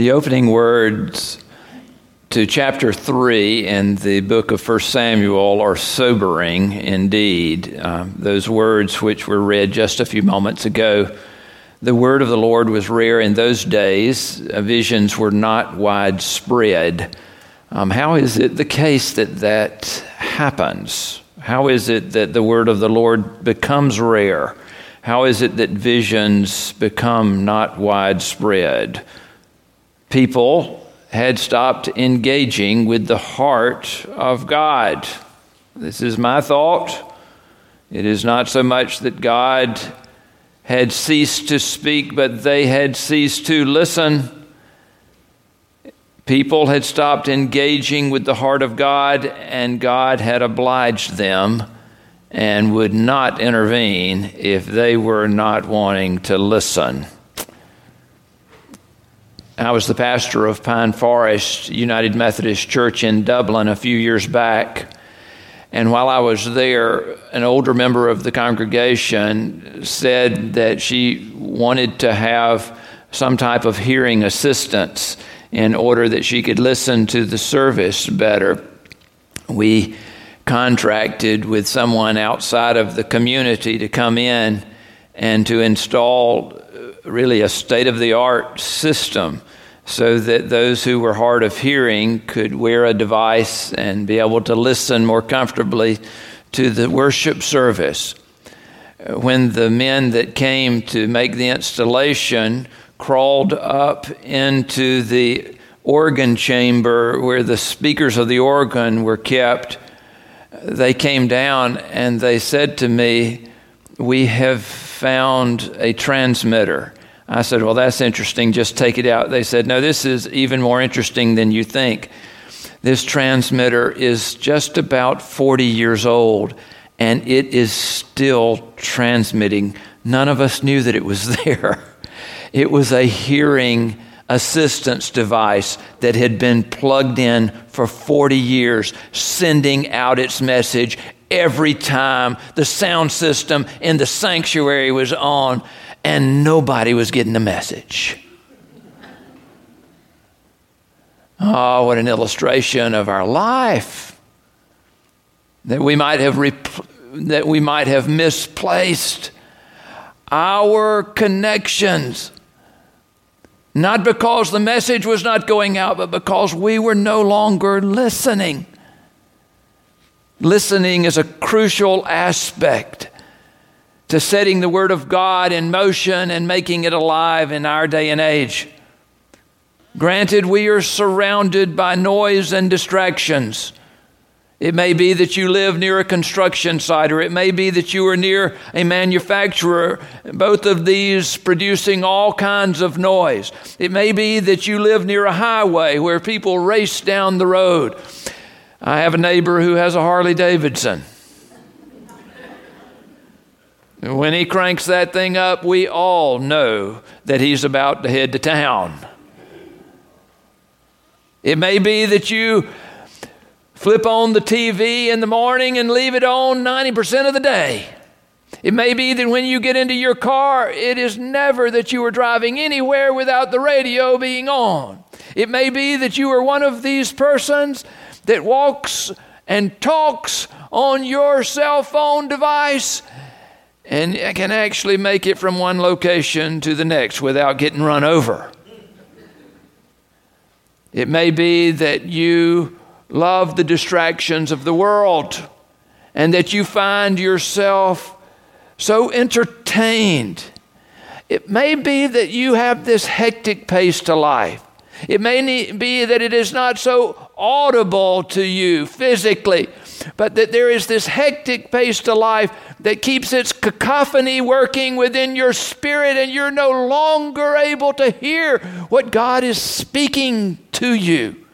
The opening words to chapter 3 in the book of 1 Samuel are sobering indeed. Uh, those words which were read just a few moments ago. The word of the Lord was rare in those days, uh, visions were not widespread. Um, how is it the case that that happens? How is it that the word of the Lord becomes rare? How is it that visions become not widespread? People had stopped engaging with the heart of God. This is my thought. It is not so much that God had ceased to speak, but they had ceased to listen. People had stopped engaging with the heart of God, and God had obliged them and would not intervene if they were not wanting to listen. I was the pastor of Pine Forest United Methodist Church in Dublin a few years back. And while I was there, an older member of the congregation said that she wanted to have some type of hearing assistance in order that she could listen to the service better. We contracted with someone outside of the community to come in and to install really a state of the art system so that those who were hard of hearing could wear a device and be able to listen more comfortably to the worship service. When the men that came to make the installation crawled up into the organ chamber where the speakers of the organ were kept, they came down and they said to me, We have found a transmitter. I said, Well, that's interesting. Just take it out. They said, No, this is even more interesting than you think. This transmitter is just about 40 years old and it is still transmitting. None of us knew that it was there. It was a hearing assistance device that had been plugged in for 40 years, sending out its message every time the sound system in the sanctuary was on and nobody was getting the message. Oh, what an illustration of our life that we might have rep- that we might have misplaced our connections not because the message was not going out but because we were no longer listening listening is a crucial aspect to setting the Word of God in motion and making it alive in our day and age. Granted, we are surrounded by noise and distractions. It may be that you live near a construction site, or it may be that you are near a manufacturer, both of these producing all kinds of noise. It may be that you live near a highway where people race down the road. I have a neighbor who has a Harley Davidson. When he cranks that thing up, we all know that he's about to head to town. It may be that you flip on the TV in the morning and leave it on 90% of the day. It may be that when you get into your car, it is never that you are driving anywhere without the radio being on. It may be that you are one of these persons that walks and talks on your cell phone device and can actually make it from one location to the next without getting run over. It may be that you love the distractions of the world and that you find yourself so entertained. It may be that you have this hectic pace to life. It may be that it is not so audible to you physically, but that there is this hectic pace to life that keeps its cacophony working within your spirit, and you're no longer able to hear what God is speaking to you.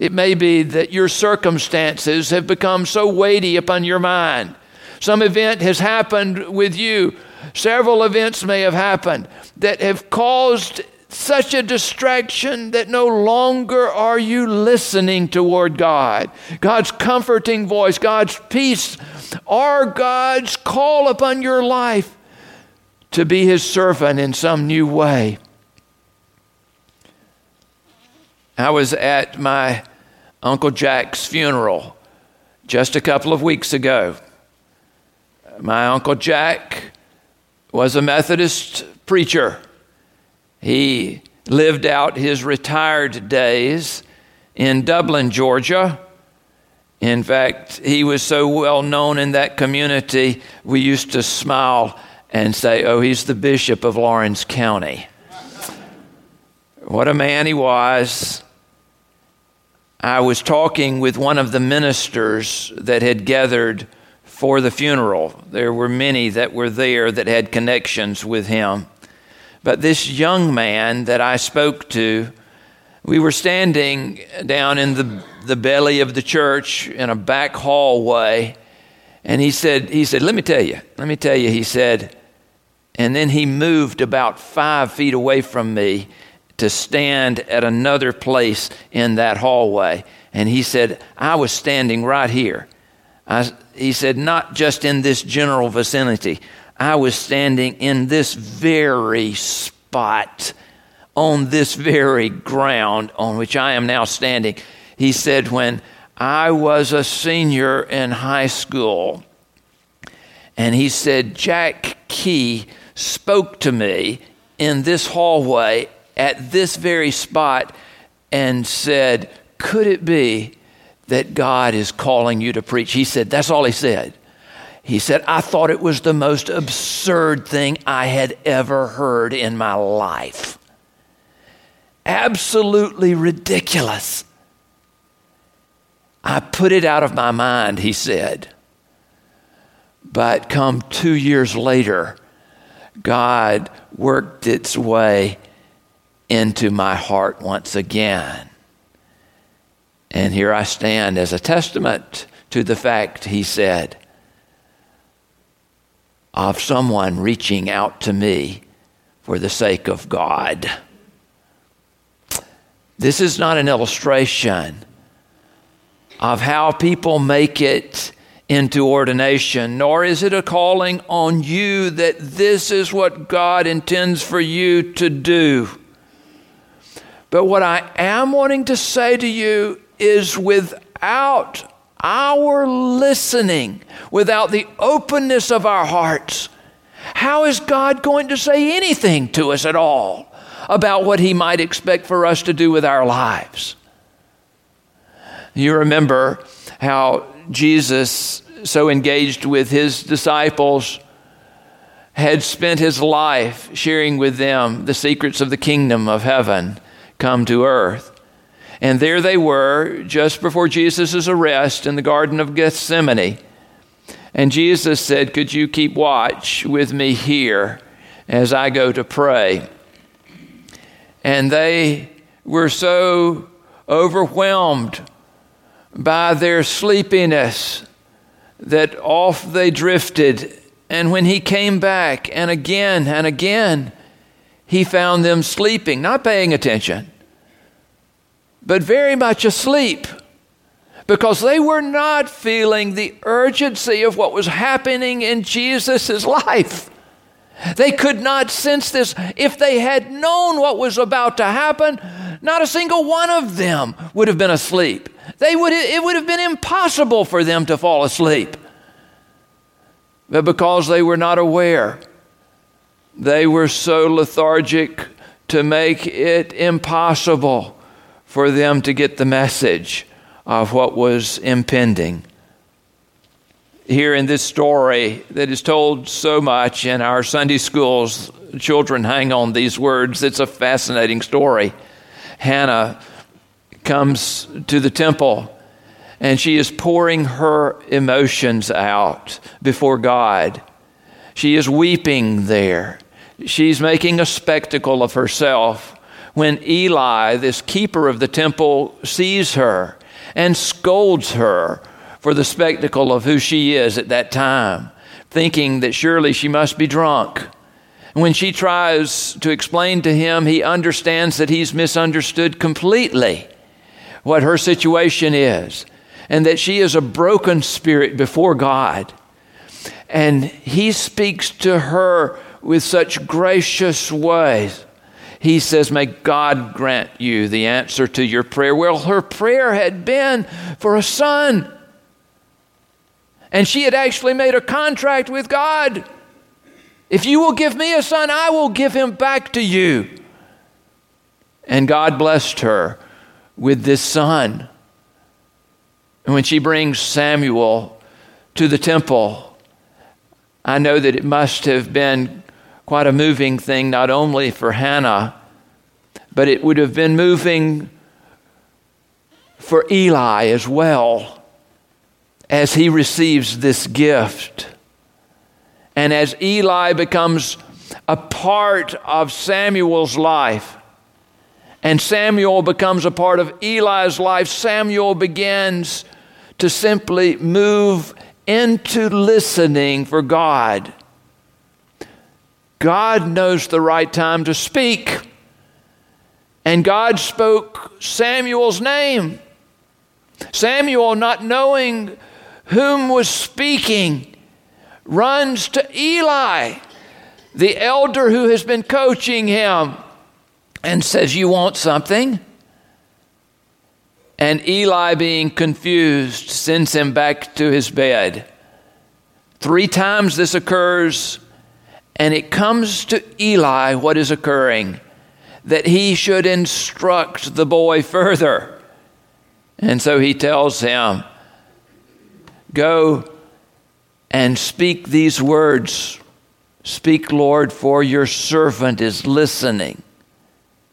It may be that your circumstances have become so weighty upon your mind. Some event has happened with you. Several events may have happened that have caused such a distraction that no longer are you listening toward God. God's comforting voice, God's peace, or God's call upon your life to be His servant in some new way. I was at my Uncle Jack's funeral just a couple of weeks ago. My Uncle Jack was a Methodist preacher. He lived out his retired days in Dublin, Georgia. In fact, he was so well known in that community, we used to smile and say, Oh, he's the bishop of Laurens County. What a man he was. I was talking with one of the ministers that had gathered for the funeral. There were many that were there that had connections with him. But this young man that I spoke to, we were standing down in the, the belly of the church in a back hallway. And he said, he said, let me tell you, let me tell you, he said, and then he moved about five feet away from me to stand at another place in that hallway. And he said, I was standing right here. I, he said, not just in this general vicinity. I was standing in this very spot, on this very ground on which I am now standing. He said, when I was a senior in high school, and he said, Jack Key spoke to me in this hallway at this very spot and said, Could it be that God is calling you to preach? He said, That's all he said. He said, I thought it was the most absurd thing I had ever heard in my life. Absolutely ridiculous. I put it out of my mind, he said. But come two years later, God worked its way into my heart once again. And here I stand as a testament to the fact, he said, of someone reaching out to me for the sake of God. This is not an illustration of how people make it into ordination, nor is it a calling on you that this is what God intends for you to do. But what I am wanting to say to you is without our listening, without the openness of our hearts, how is God going to say anything to us at all about what He might expect for us to do with our lives? You remember how Jesus, so engaged with His disciples, had spent His life sharing with them the secrets of the kingdom of heaven come to earth. And there they were just before Jesus' arrest in the Garden of Gethsemane. And Jesus said, Could you keep watch with me here as I go to pray? And they were so overwhelmed by their sleepiness that off they drifted. And when he came back, and again and again, he found them sleeping, not paying attention, but very much asleep because they were not feeling the urgency of what was happening in Jesus' life. They could not sense this. If they had known what was about to happen, not a single one of them would have been asleep. They would, it would have been impossible for them to fall asleep. But because they were not aware, they were so lethargic to make it impossible for them to get the message of what was impending. Here in this story that is told so much in our Sunday schools, children hang on these words. It's a fascinating story. Hannah comes to the temple and she is pouring her emotions out before God. She is weeping there. She's making a spectacle of herself when Eli, this keeper of the temple, sees her and scolds her for the spectacle of who she is at that time, thinking that surely she must be drunk. When she tries to explain to him, he understands that he's misunderstood completely what her situation is and that she is a broken spirit before God. And he speaks to her with such gracious ways. He says, May God grant you the answer to your prayer. Well, her prayer had been for a son. And she had actually made a contract with God. If you will give me a son, I will give him back to you. And God blessed her with this son. And when she brings Samuel to the temple, I know that it must have been quite a moving thing, not only for Hannah, but it would have been moving for Eli as well as he receives this gift. And as Eli becomes a part of Samuel's life, and Samuel becomes a part of Eli's life, Samuel begins to simply move into listening for God. God knows the right time to speak. And God spoke Samuel's name. Samuel, not knowing whom was speaking, runs to Eli, the elder who has been coaching him, and says, You want something? And Eli, being confused, sends him back to his bed. Three times this occurs and it comes to Eli what is occurring that he should instruct the boy further. And so he tells him, Go and speak these words. Speak, Lord, for your servant is listening.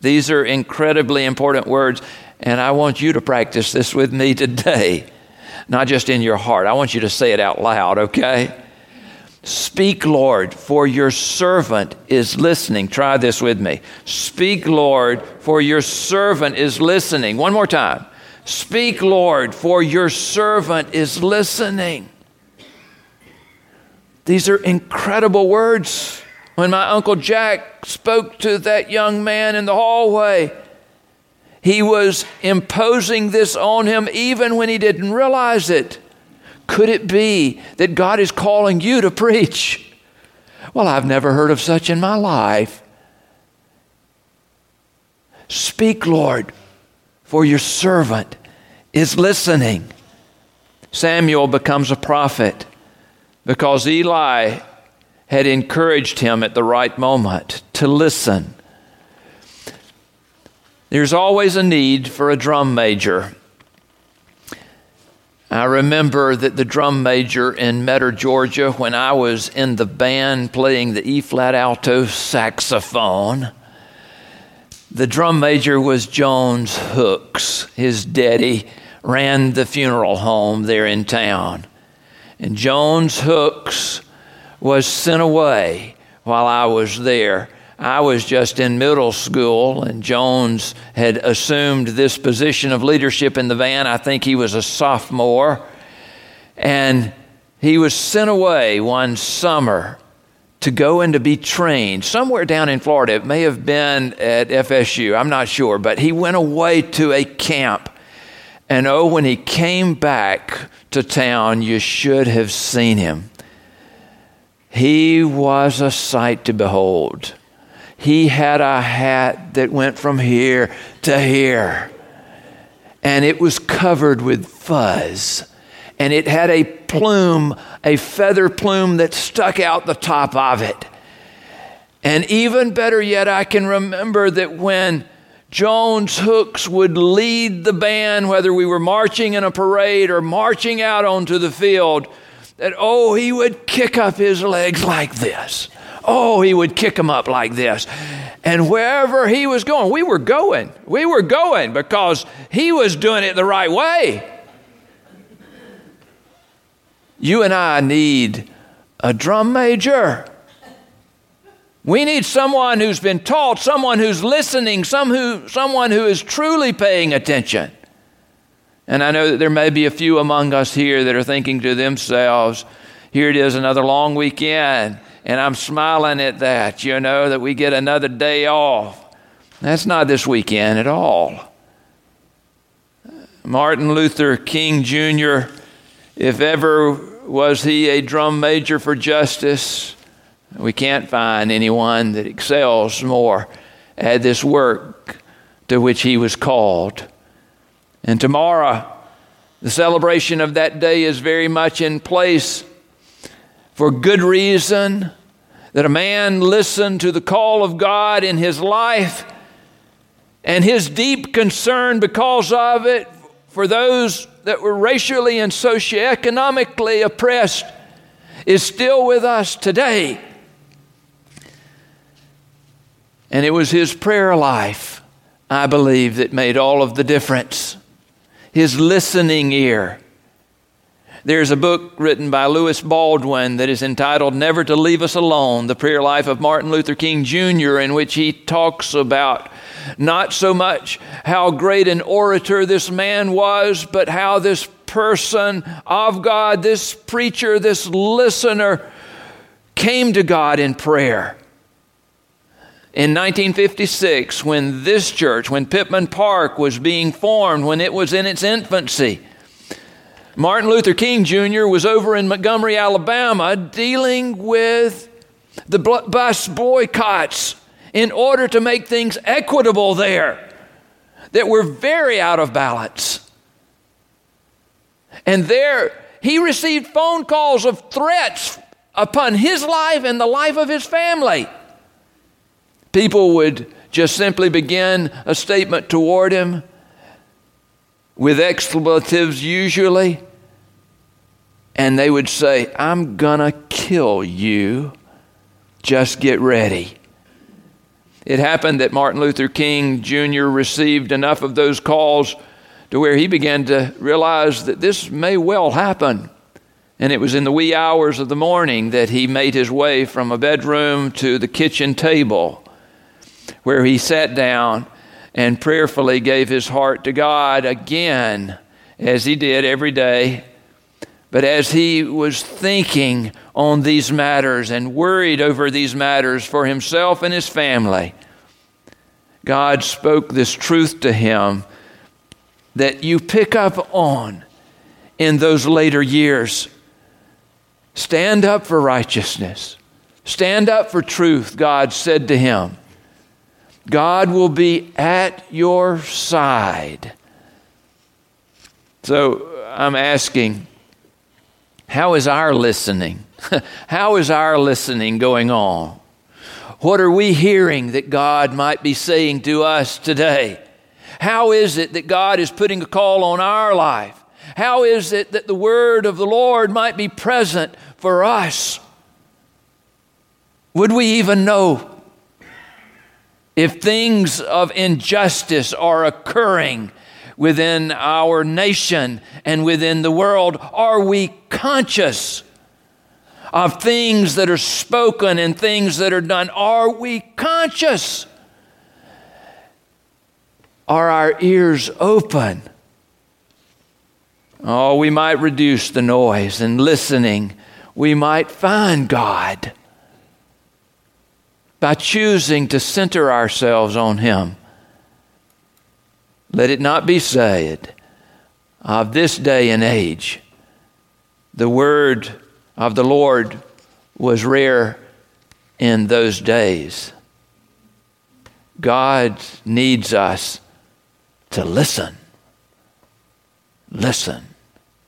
These are incredibly important words, and I want you to practice this with me today. Not just in your heart, I want you to say it out loud, okay? Speak, Lord, for your servant is listening. Try this with me. Speak, Lord, for your servant is listening. One more time. Speak, Lord, for your servant is listening. These are incredible words. When my Uncle Jack spoke to that young man in the hallway, he was imposing this on him even when he didn't realize it. Could it be that God is calling you to preach? Well, I've never heard of such in my life. Speak, Lord, for your servant is listening. Samuel becomes a prophet because Eli had encouraged him at the right moment to listen. There's always a need for a drum major. I remember that the drum major in Metter, Georgia, when I was in the band playing the E flat alto saxophone, the drum major was Jones Hooks. His daddy ran the funeral home there in town. And Jones Hooks was sent away while I was there I was just in middle school, and Jones had assumed this position of leadership in the van. I think he was a sophomore. And he was sent away one summer to go and to be trained somewhere down in Florida. It may have been at FSU, I'm not sure, but he went away to a camp. And oh, when he came back to town, you should have seen him. He was a sight to behold he had a hat that went from here to here. And it was covered with fuzz. And it had a plume, a feather plume that stuck out the top of it. And even better yet, I can remember that when Jones Hooks would lead the band, whether we were marching in a parade or marching out onto the field, that, oh, he would kick up his legs like this. Oh, he would kick them up like this. And wherever he was going, we were going. We were going because he was doing it the right way. You and I need a drum major. We need someone who's been taught, someone who's listening, some who, someone who is truly paying attention. And I know that there may be a few among us here that are thinking to themselves, here it is, another long weekend and I'm smiling at that, you know, that we get another day off. That's not this weekend at all. Martin Luther King Jr., if ever was he a drum major for justice, we can't find anyone that excels more at this work to which he was called. And tomorrow, the celebration of that day is very much in place for good reason that a man listened to the call of God in his life and his deep concern because of it for those that were racially and socioeconomically oppressed is still with us today. And it was his prayer life, I believe, that made all of the difference. His listening ear. There's a book written by Lewis Baldwin that is entitled Never to Leave Us Alone The Prayer Life of Martin Luther King Jr., in which he talks about not so much how great an orator this man was, but how this person of God, this preacher, this listener, came to God in prayer. In 1956, when this church, when Pittman Park was being formed, when it was in its infancy, Martin Luther King Jr. was over in Montgomery, Alabama, dealing with the bus boycotts in order to make things equitable there that were very out of balance. And there, he received phone calls of threats upon his life and the life of his family. People would just simply begin a statement toward him with expletives usually, and they would say, I'm gonna kill you. Just get ready. It happened that Martin Luther King Jr. received enough of those calls to where he began to realize that this may well happen. And it was in the wee hours of the morning that he made his way from a bedroom to the kitchen table, where he sat down and prayerfully gave his heart to God again, as he did every day. But as he was thinking on these matters and worried over these matters for himself and his family, God spoke this truth to him that you pick up on in those later years. Stand up for righteousness. Stand up for truth, God said to him. God will be at your side. So I'm asking, how is our listening? how is our listening going on? What are we hearing that God might be saying to us today? How is it that God is putting a call on our life? How is it that the word of the Lord might be present for us? Would we even know if things of injustice are occurring within our nation and within the world, are we conscious of things that are spoken and things that are done? Are we conscious? Are our ears open? Oh, we might reduce the noise and listening. We might find God by choosing to center ourselves on Him. Let it not be said of this day and age, the word of the Lord was rare in those days. God needs us to listen. Listen.